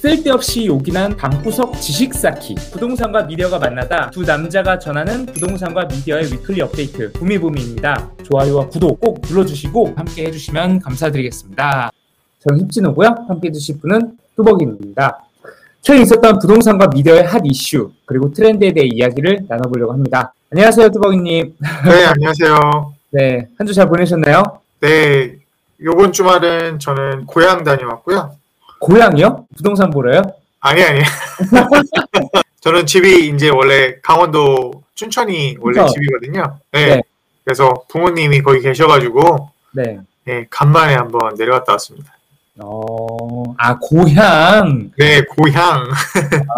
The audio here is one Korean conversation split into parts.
쓸데없이 요긴한 방구석 지식 쌓기. 부동산과 미디어가 만나다 두 남자가 전하는 부동산과 미디어의 위클리 업데이트 부미부미입니다. 좋아요와 구독 꼭 눌러주시고 함께 해주시면 감사드리겠습니다. 저는 힙진호고요. 함께 해주실 분은 뚜벅입니다. 최근 있었던 부동산과 미디어의 핫 이슈 그리고 트렌드에 대해 이야기를 나눠보려고 합니다. 안녕하세요 뚜벅이님. 네 안녕하세요. 네한 주 잘 보내셨나요? 네 요번 주말은 저는 고향 다녀왔고요 고향이요? 부동산 보러요? 아니 아니. 저는 집이 이제 원래 강원도 춘천이 원래 춘천. 집이거든요. 네. 네. 그래서 부모님이 거기 계셔가지고 네. 네, 간만에 한번 내려갔다 왔습니다. 어, 아, 고향. 네, 고향.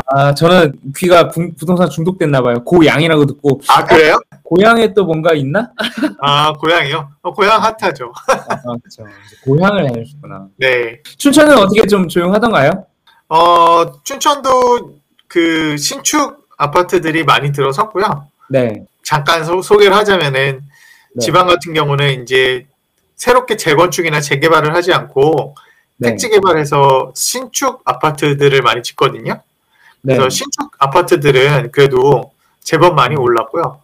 아, 저는 귀가 부, 부동산 중독됐나 봐요. 고향이라고 듣고, 아 그래요? 고향에 또 뭔가 있나? 아 고향이요? 어, 고향 핫하죠. 아, 그렇죠. 고향을 다니셨구나. 네. 춘천은 어떻게 좀 조용하던가요? 어 춘천도 그 신축 아파트들이 많이 들어섰고요. 네. 잠깐 소, 소개를 하자면은 네. 지방 같은 경우는 이제 새롭게 재건축이나 재개발을 하지 않고 네. 택지 개발해서 신축 아파트들을 많이 짓거든요. 네. 그래서 신축 아파트들은 그래도 제법 많이 올랐고요.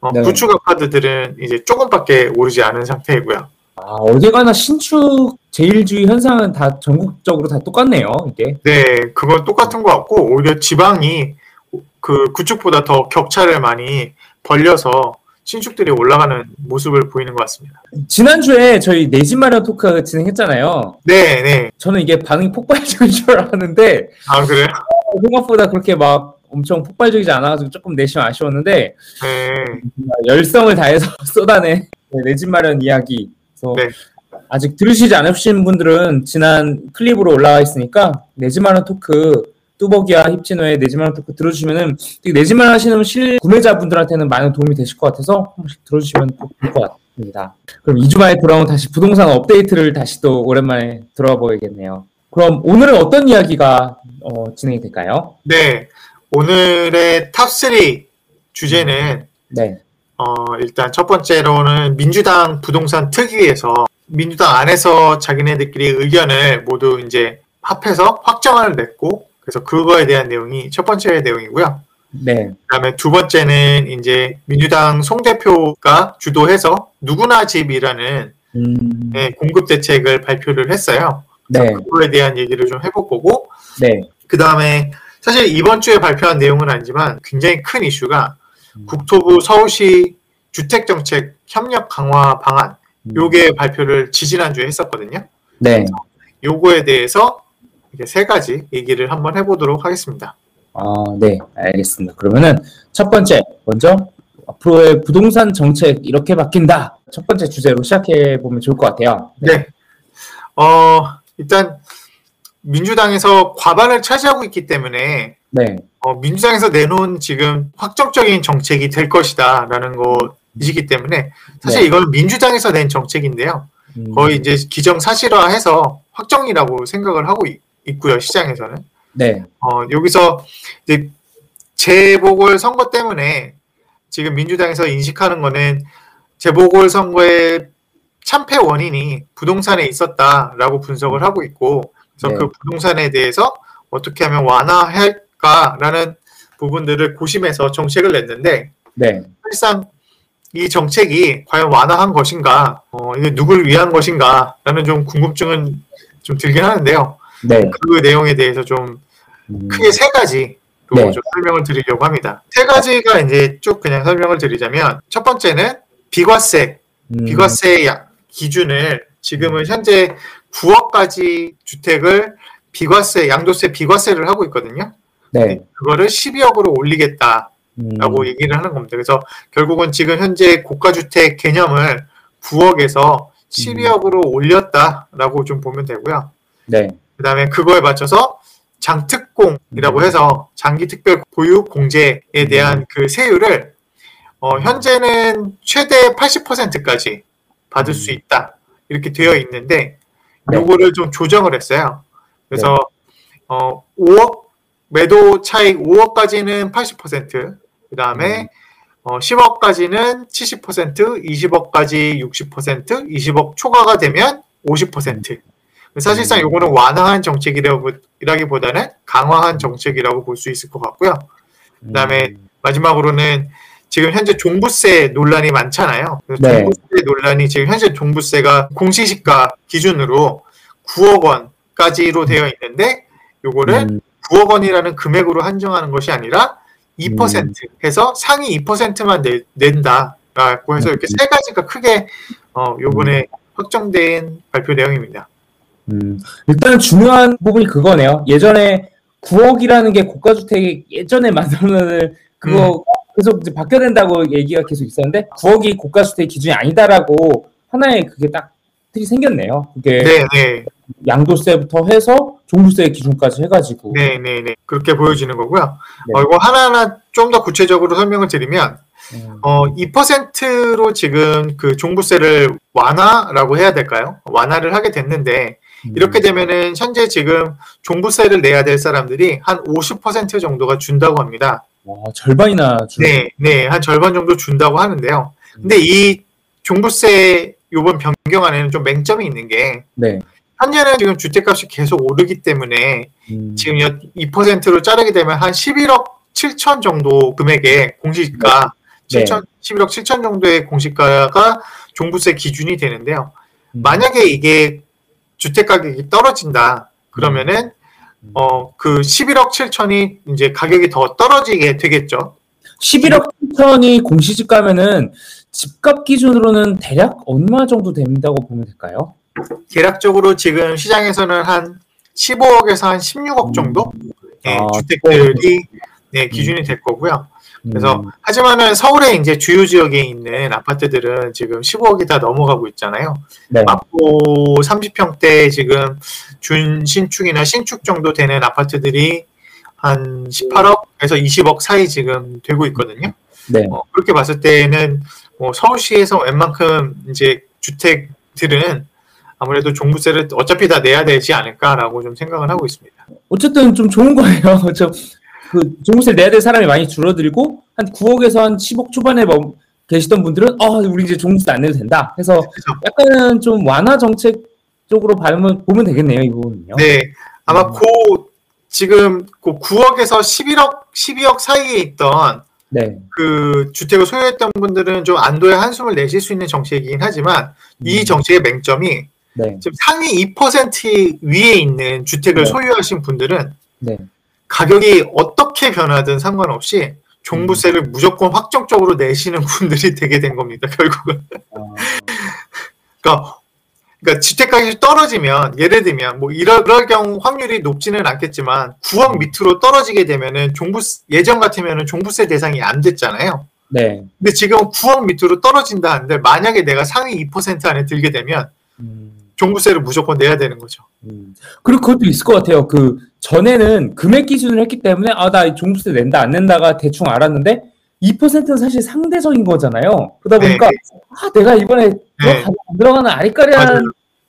어, 네. 구축 아파트들은 이제 조금밖에 오르지 않은 상태이고요. 아, 어디 가나 신축 제일주의 현상은 다 전국적으로 다 똑같네요, 이게. 네, 그건 똑같은 것 같고 오히려 지방이 그 구축보다 더 격차를 많이 벌려서 신축들이 올라가는 모습을 보이는 것 같습니다. 지난주에 저희 내 집 마련 토크 진행했잖아요. 네, 네. 저는 이게 반응이 폭발적인 줄 알았는데, 아 그래요? 생각보다 그렇게 막 엄청 폭발적이지 않아가지고 조금 내심 아쉬웠는데, 네, 열성을 다해서 쏟아낸 내 집 마련 이야기. 그래서 네. 아직 들으시지 않으신 분들은 지난 클립으로 올라와 있으니까 내 집 마련 토크 뚜벅이와 힙진호의 내 집 마련 토크 들어주시면은 내 집 마련 하시는 실 구매자분들한테는 많은 도움이 되실 것 같아서 한 번씩 들어주시면 좋을 것 같습니다. 그럼 2주 만에 돌아온 다시 부동산 업데이트를 다시 또 오랜만에 들어봐야겠네요. 그럼 오늘은 어떤 이야기가 어, 진행이 될까요? 네. 오늘의 top3 주제는 네, 어, 일단 첫 번째로는 민주당 부동산 특위에서 민주당 안에서 자기네들끼리 의견을 모두 이제 합해서 확정을 냈고 그래서 그거에 대한 내용이 첫 번째 내용이고요. 네, 그다음에 두 번째는 이제 민주당 송 대표가 주도해서 누구나 집이라는 음, 예, 공급 대책을 발표를 했어요. 네, 그거에 대한 얘기를 좀 해볼 거고 네, 그 다음에 사실 이번 주에 발표한 내용은 아니지만 굉장히 큰 이슈가 음. 국토부 서울시 주택정책 협력 강화 방안 음. 요게 발표를 지지난주에 했었거든요. 네. 요거에 대해서 이렇게 세 가지 얘기를 한번 해보도록 하겠습니다. 아, 네, 알겠습니다. 그러면은 첫 번째, 먼저 앞으로의 부동산 정책 이렇게 바뀐다. 첫 번째 주제로 시작해 보면 좋을 것 같아요. 네. 어, 일단 민주당에서 과반을 차지하고 있기 때문에 네, 어, 민주당에서 내놓은 지금 확정적인 정책이 될 것이다라는 것이기 때문에 사실 네. 이건 민주당에서 낸 정책인데요. 음, 거의 이제 기정 사실화해서 확정이라고 생각을 하고 있, 고요 시장에서는. 네, 어, 여기서 이제 재보궐 선거 때문에 지금 민주당에서 인식하는 거는 재보궐 선거의 참패 원인이 부동산에 있었다라고 분석을 하고 있고 그래서 네. 그 부동산에 대해서 어떻게 하면 완화할까라는 부분들을 고심해서 정책을 냈는데 네, 사실상 이 정책이 과연 완화한 것인가, 어, 이게 누굴 위한 것인가라는 좀 궁금증은 좀 들긴 하는데요. 네, 그 내용에 대해서 좀 음, 크게 세 가지로 네. 좀 설명을 드리려고 합니다. 세 가지가 이제 쭉 그냥 설명을 드리자면 첫 번째는 비과세, 음, 비과세 야- 기준을 지금은 현재 9억까지 주택을 비과세, 양도세 비과세를 하고 있거든요. 네, 그거를 12억으로 올리겠다. 음, 라고 얘기를 하는 겁니다. 그래서 결국은 지금 현재 고가주택 개념을 9억에서 12억으로 올렸다라고 좀 보면 되고요. 네, 그 다음에 그거에 맞춰서 장특공이라고 음. 해서 장기특별 보유 공제에 대한 그 세율을 어, 현재는 최대 80%까지 받을 수 있다. 이렇게 되어 있는데 네. 요거를 좀 조정을 했어요. 그래서 어, 5억 매도 차익 5억까지는 80%, 그 다음에 어, 10억까지는 70%, 20억까지 60%, 20억 초과가 되면 50%, 사실상 음. 요거는 완화한 정책이라기보다는 강화한 정책이라고 볼 수 있을 것 같고요. 그다음에 음. 마지막으로는 지금 현재 종부세 논란이 많잖아요. 네. 종부세 논란이 지금 현재 종부세가 공시지가 기준으로 9억 원까지로 되어 있는데 요거를 음. 9억 원이라는 금액으로 한정하는 것이 아니라 2% 해서 상위 2%만 내, 낸다라고 해서 이렇게 세 가지가 크게 어, 요번에 확정된 발표 내용입니다. 음, 일단 중요한 부분이 그거네요. 예전에 9억이라는 게 고가주택이 예전에 만들어놓은 그거 계속 이제 바뀌어야 된다고 얘기가 계속 있었는데 9억이 고가 주택 기준이 아니다라고 하나의 그게 딱 틀이 생겼네요. 그게 네, 네, 양도세부터 해서 종부세 기준까지 해가지고 네, 네, 네. 그렇게 보여지는 거고요. 네. 어, 이거 하나하나 좀 더 구체적으로 설명을 드리면 음, 어, 2%로 지금 그 종부세를 완화라고 해야 될까요? 완화를 하게 됐는데 이렇게 되면은 현재 지금 종부세를 내야 될 사람들이 한 50% 정도가 준다고 합니다. 와, 절반이나 줄 네, 네, 한 절반 정도 준다고 하는데요. 근데 이 종부세 요번 변경 안에는 좀 맹점이 있는 게 네. 현재는 지금 주택값이 계속 오르기 때문에 음, 지금 2%로 자르게 되면 한 11억 7천 정도 금액의 공시가 네. 7천 11억 7천 정도의 공시가가 종부세 기준이 되는데요. 음, 만약에 이게 주택 가격이 떨어진다 그러면은 음. 어 그 11억 7천이 이제 가격이 더 떨어지게 되겠죠. 11억 7천이 공시지가면은 집값 기준으로는 대략 얼마 정도 된다고 보면 될까요? 대략적으로 지금 시장에서는 한 15억에서 한 16억 정도 예, 아, 주택들이 네, 기준이 될 거고요. 그래서 음, 하지만은 서울에 이제 주요 지역에 있는 아파트들은 지금 15억이 다 넘어가고 있잖아요. 네. 마포 30평대 지금 준 신축이나 신축 정도 되는 아파트들이 한 18억에서 20억 사이 지금 되고 있거든요. 네. 어, 그렇게 봤을 때는 뭐 서울시에서 웬만큼 이제 주택들은 아무래도 종부세를 어차피 다 내야 되지 않을까라고 좀 생각을 하고 있습니다. 어쨌든 좀 좋은 거예요. 저 그 종부세 내야 될 사람이 많이 줄어들고 한 9억에서 한 10억 초반에 뭐 계시던 분들은 어 우리 이제 종부세 안 내도 된다. 해서 그래서 약간은 좀 완화 정책 쪽으로 보면 보면 되겠네요 이 부분은요. 네, 아마 음. 고 지금 그 9억에서 11억, 12억 사이에 있던 네. 그 주택을 소유했던 분들은 좀 안도의 한숨을 내실 수 있는 정책이긴 하지만 이 음, 정책의 맹점이 네. 지금 상위 2% 위에 있는 주택을 네. 소유하신 분들은 네. 가격이 어떻게 변하든 상관없이 종부세를 음. 무조건 확정적으로 내시는 분들이 되게 된 겁니다. 결국은. 어, 그러니까, 그러니까 주택 가격이 떨어지면 예를 들면 뭐 이럴, 이럴 경우 확률이 높지는 않겠지만 9억 밑으로 떨어지게 되면은 종부 예전 같으면은 종부세 대상이 안 됐잖아요. 네. 근데 지금 9억 밑으로 떨어진다 하는데 만약에 내가 상위 2% 안에 들게 되면 음, 종부세를 무조건 내야 되는 거죠. 음. 그리고 그것도 있을 것 같아요. 그 전에는 금액 기준을 했기 때문에 아 나 종부세 낸다 안 낸다가 대충 알았는데 2%는 사실 상대적인 거잖아요. 그러다 네. 보니까 아 내가 이번에 네. 들어가, 안 들어가는 아리까리한.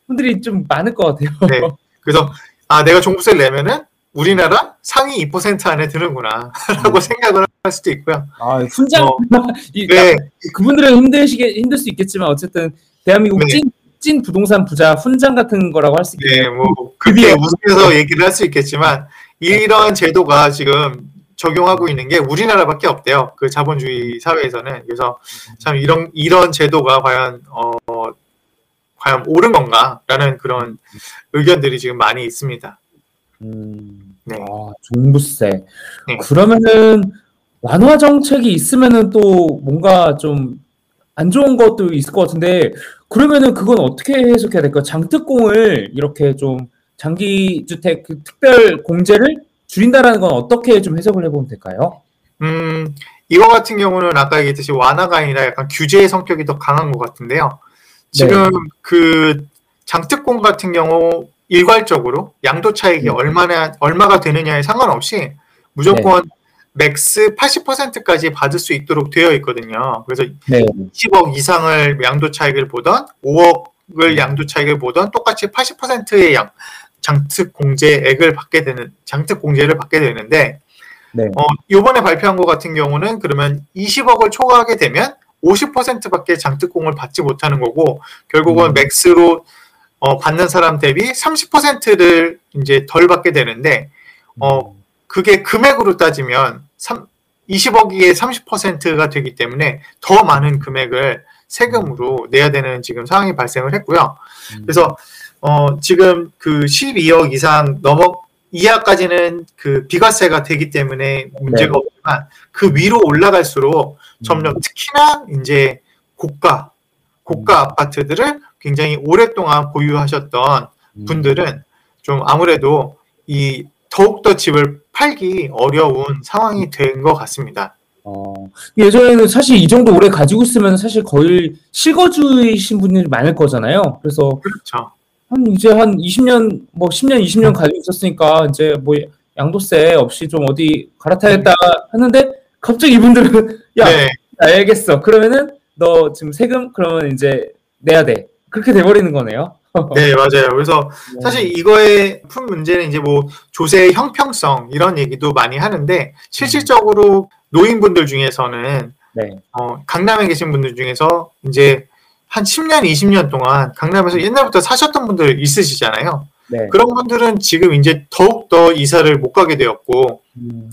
분들이 좀 많을 것 같아요. 네. 그래서 아 내가 종부세를 내면은 우리나라 상위 2% 안에 드는구나라고 생각을 할 수도 있고요. 아, 훈장 어, 이, 네, 그분들은 힘드시게 힘들 수 있겠지만 어쨌든 대한민국 네. 찐, 찐 부동산 부자 훈장 같은 거라고 할 수 있겠네요. 네, 뭐 그게 웃으면서 얘기를 할 수 있겠지만 이런 제도가 지금 적용하고 있는 게 우리나라밖에 없대요. 그 자본주의 사회에서는 그래서 참 이런 이런 제도가 과연 어 과연 옳은 건가라는 그런 의견들이 지금 많이 있습니다. 음, 네. 아, 종부세. 네. 그러면은 완화 정책이 있으면은 또 뭔가 좀 안 좋은 것도 있을 것 같은데 그러면은 그건 어떻게 해석해야 될까요? 장특공을 이렇게 좀 장기 주택 그 특별 공제를 줄인다라는 건 어떻게 좀 해석을 해보면 될까요? 음, 이거 같은 경우는 아까 얘기했듯이 완화가 아니라 약간 규제의 성격이 더 강한 것 같은데요. 지금 네. 그 장특공 같은 경우 일괄적으로 양도 차익이 네. 얼마나 얼마가 되느냐에 상관없이 무조건 max 80%까지 받을 수 있도록 되어 있거든요. 그래서 네. 20억 이상을 양도 차익을 보던 5억을 양도 차익을 보던 똑같이 80%의 양 장특 공제액을 받게 되는 장특 공제를 받게 되는데 네. 어, 요번에 발표한 것 같은 경우는 그러면 20억을 초과하게 되면 50%밖에 장특공을 받지 못하는 거고 결국은 음. max로 어, 받는 사람 대비 30%를 이제 덜 받게 되는데 어, 그게 금액으로 따지면 3, 20억이 30%가 되기 때문에 더 많은 금액을 세금으로 내야 되는 지금 상황이 발생을 했고요. 그래서 어, 지금 그 12억 이상 넘어 이하까지는 그 비과세가 되기 때문에 문제가 네. 없지만 그 위로 올라갈수록 점점 특히나 이제 고가 고가 아파트들을 굉장히 오랫동안 보유하셨던 분들은 좀 아무래도 이 더욱더 집을 팔기 어려운 상황이 된 것 같습니다. 어, 예전에는 사실 이 정도 오래 가지고 있으면 사실 거의 실거주이신 분들이 많을 거잖아요. 그래서 그렇죠. 한 이제 한 20년 뭐 10년 20년 가지고 있었으니까 이제 뭐 양도세 없이 좀 어디 갈아타야겠다 하는데 갑자기 이분들은 야 네, 알겠어 그러면은 너 지금 세금 그러면 이제 내야 돼 그렇게 돼버리는 거네요. 네 맞아요. 그래서 사실 이거의 큰 문제는 이제 뭐 조세의 형평성 이런 얘기도 많이 하는데 실질적으로 노인분들 중에서는 네. 어, 강남에 계신 분들 중에서 이제 한 10년, 20년 동안 강남에서 옛날부터 사셨던 분들 있으시잖아요. 네. 그런 분들은 지금 이제 더욱더 이사를 못 가게 되었고, 음,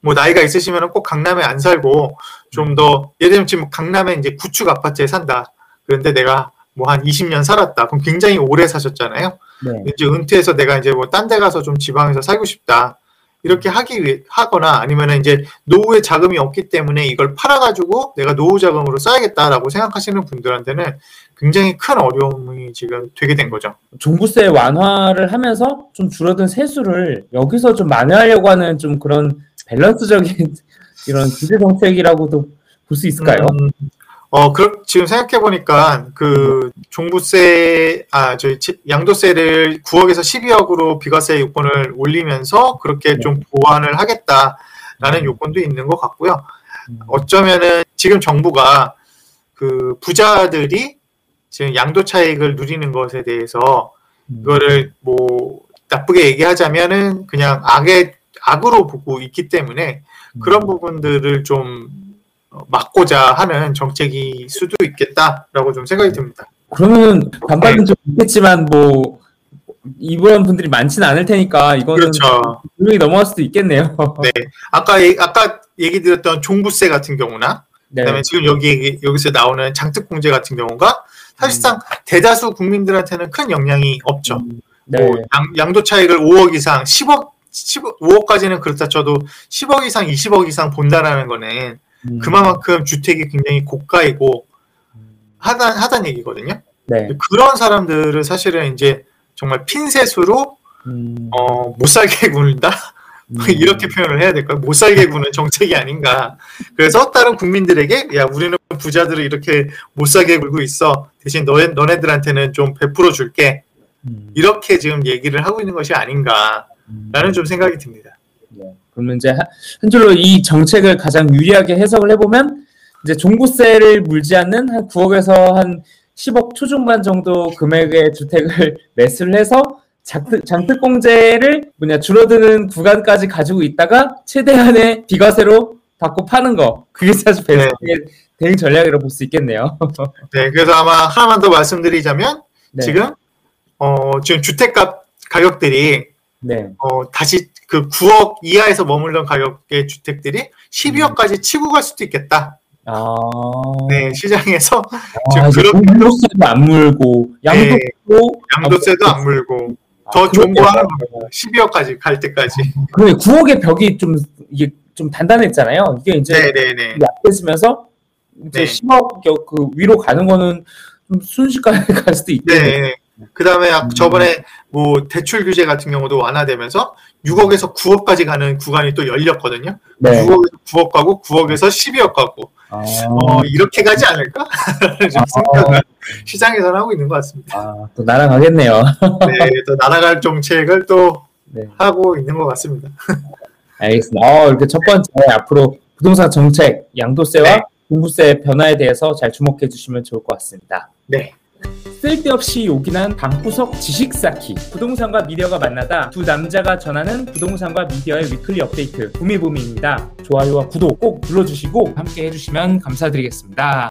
뭐 나이가 있으시면 꼭 강남에 안 살고 좀 더 예를 들면 지금 강남에 이제 구축 아파트에 산다. 그런데 내가 뭐 한 20년 살았다. 그럼 굉장히 오래 사셨잖아요. 네. 이제 은퇴해서 내가 이제 뭐 딴 데 가서 좀 지방에서 살고 싶다. 이렇게 하기 위해 하거나 아니면 이제 노후에 자금이 없기 때문에 이걸 팔아가지고 내가 노후 자금으로 써야겠다라고 생각하시는 분들한테는 굉장히 큰 어려움이 지금 되게 된 거죠. 종부세 완화를 하면서 좀 줄어든 세수를 여기서 좀 만회하려고 하는 좀 그런 밸런스적인 이런 규제 정책이라고도 볼 수 있을까요? 음, 어, 그렇, 지금 생각해보니까, 그, 종부세, 아, 저희, 지- 양도세를 9억에서 12억으로 비과세 요건을 올리면서 그렇게 좀 보완을 하겠다라는 요건도 있는 것 같고요. 음. 어쩌면은 지금 정부가 그 부자들이 지금 양도 차익을 누리는 것에 대해서 음. 이거를 뭐 나쁘게 얘기하자면은 그냥 악의 악으로 보고 있기 때문에 음. 그런 부분들을 좀 어, 막고자 하는 정책이 수도 있겠다라고 좀 생각이 듭니다. 그러면 반발은 좀 있겠지만 뭐 이런 분들이 많지는 않을 테니까 이거는 그렇죠. 분명히 넘어갈 수도 있겠네요. 네. 아까 얘- 아까 얘기 드렸던 종부세 같은 경우나 네. 그다음에 지금 여기 여기서 나오는 장특공제 같은 경우가 사실상 대다수 국민들한테는 큰 영향이 없죠. 음, 네. 뭐 양, 도 차익을 5억 이상, 10억, 10억, 5억까지는 그렇다 쳐도 10억 이상, 20억 이상 본다라는 거는 음, 그만큼 주택이 굉장히 고가이고 하다, 하단 얘기거든요. 네. 그런 사람들은 사실은 이제 정말 핀셋으로 음, 어, 못 살게 굴다 음, 이렇게 표현을 해야 될까요? 못 살게 구는 정책이 아닌가. 그래서 다른 국민들에게 야 우리는 부자들을 이렇게 못 살게 굴고 있어. 대신 너네 너네들한테는 좀 베풀어 줄게. 음, 이렇게 지금 얘기를 하고 있는 것이 아닌가라는 음. 좀 생각이 듭니다. 네. 그러면 이제 한- 한 줄로 이 정책을 가장 유리하게 해석을 해보면 이제 종부세를 물지 않는 한 9억에서 한 10억 초중반 정도 금액의 주택을 매수를 해서 장특, 장특공제를 뭐냐 줄어드는 구간까지 가지고 있다가 최대한의 비과세로 받고 파는 거 그게 사실 네. 베스트의 대응 전략이라고 볼 수 있겠네요. 네, 그래서 아마 하나만 더 말씀드리자면 네. 지금 어 지금 주택값 가격들이 네. 어 다시 그 9억 이하에서 머물던 가격의 주택들이 12억까지 치고 갈 수도 있겠다. 아, 네, 시장에서 아, 지금 그렇게 종부세도 안 물고 네, 양도도 양도세도 안 물고 더 좋은 거 하는 겁니다. 12억까지 갈 때까지. 그래 9억의 벽이 좀 이게 좀 단단했잖아요. 이게 이제. 약해지면서 이제 네. 10억 겨- 그 위로 가는 거는 좀 순식간에 갈 수도 있겠네요. 네. 그 다음에 음. 저번에 뭐 대출 규제 같은 경우도 완화되면서 6억에서 9억까지 가는 구간이 또 열렸거든요. 네. 6억에서 9억 가고 9억에서 12억 가고 아, 어, 이렇게 가지 않을까? 좀 생각을 시장에서는 하고 있는 것 같습니다. 아, 또 날아가겠네요. 네, 또 날아갈 정책을 또 네. 하고 있는 것 같습니다. 알겠습니다. 어, 이렇게 첫 번째 앞으로 부동산 정책, 양도세와 네. 종부세 변화에 대해서 잘 주목해 주시면 좋을 것 같습니다. 네. 쓸데없이 요긴한 방구석 지식 쌓기 부동산과 미디어가 만나다 두 남자가 전하는 부동산과 미디어의 위클리 업데이트 부미부미입니다. 좋아요와 구독 꼭 눌러주시고 함께 해주시면 감사드리겠습니다.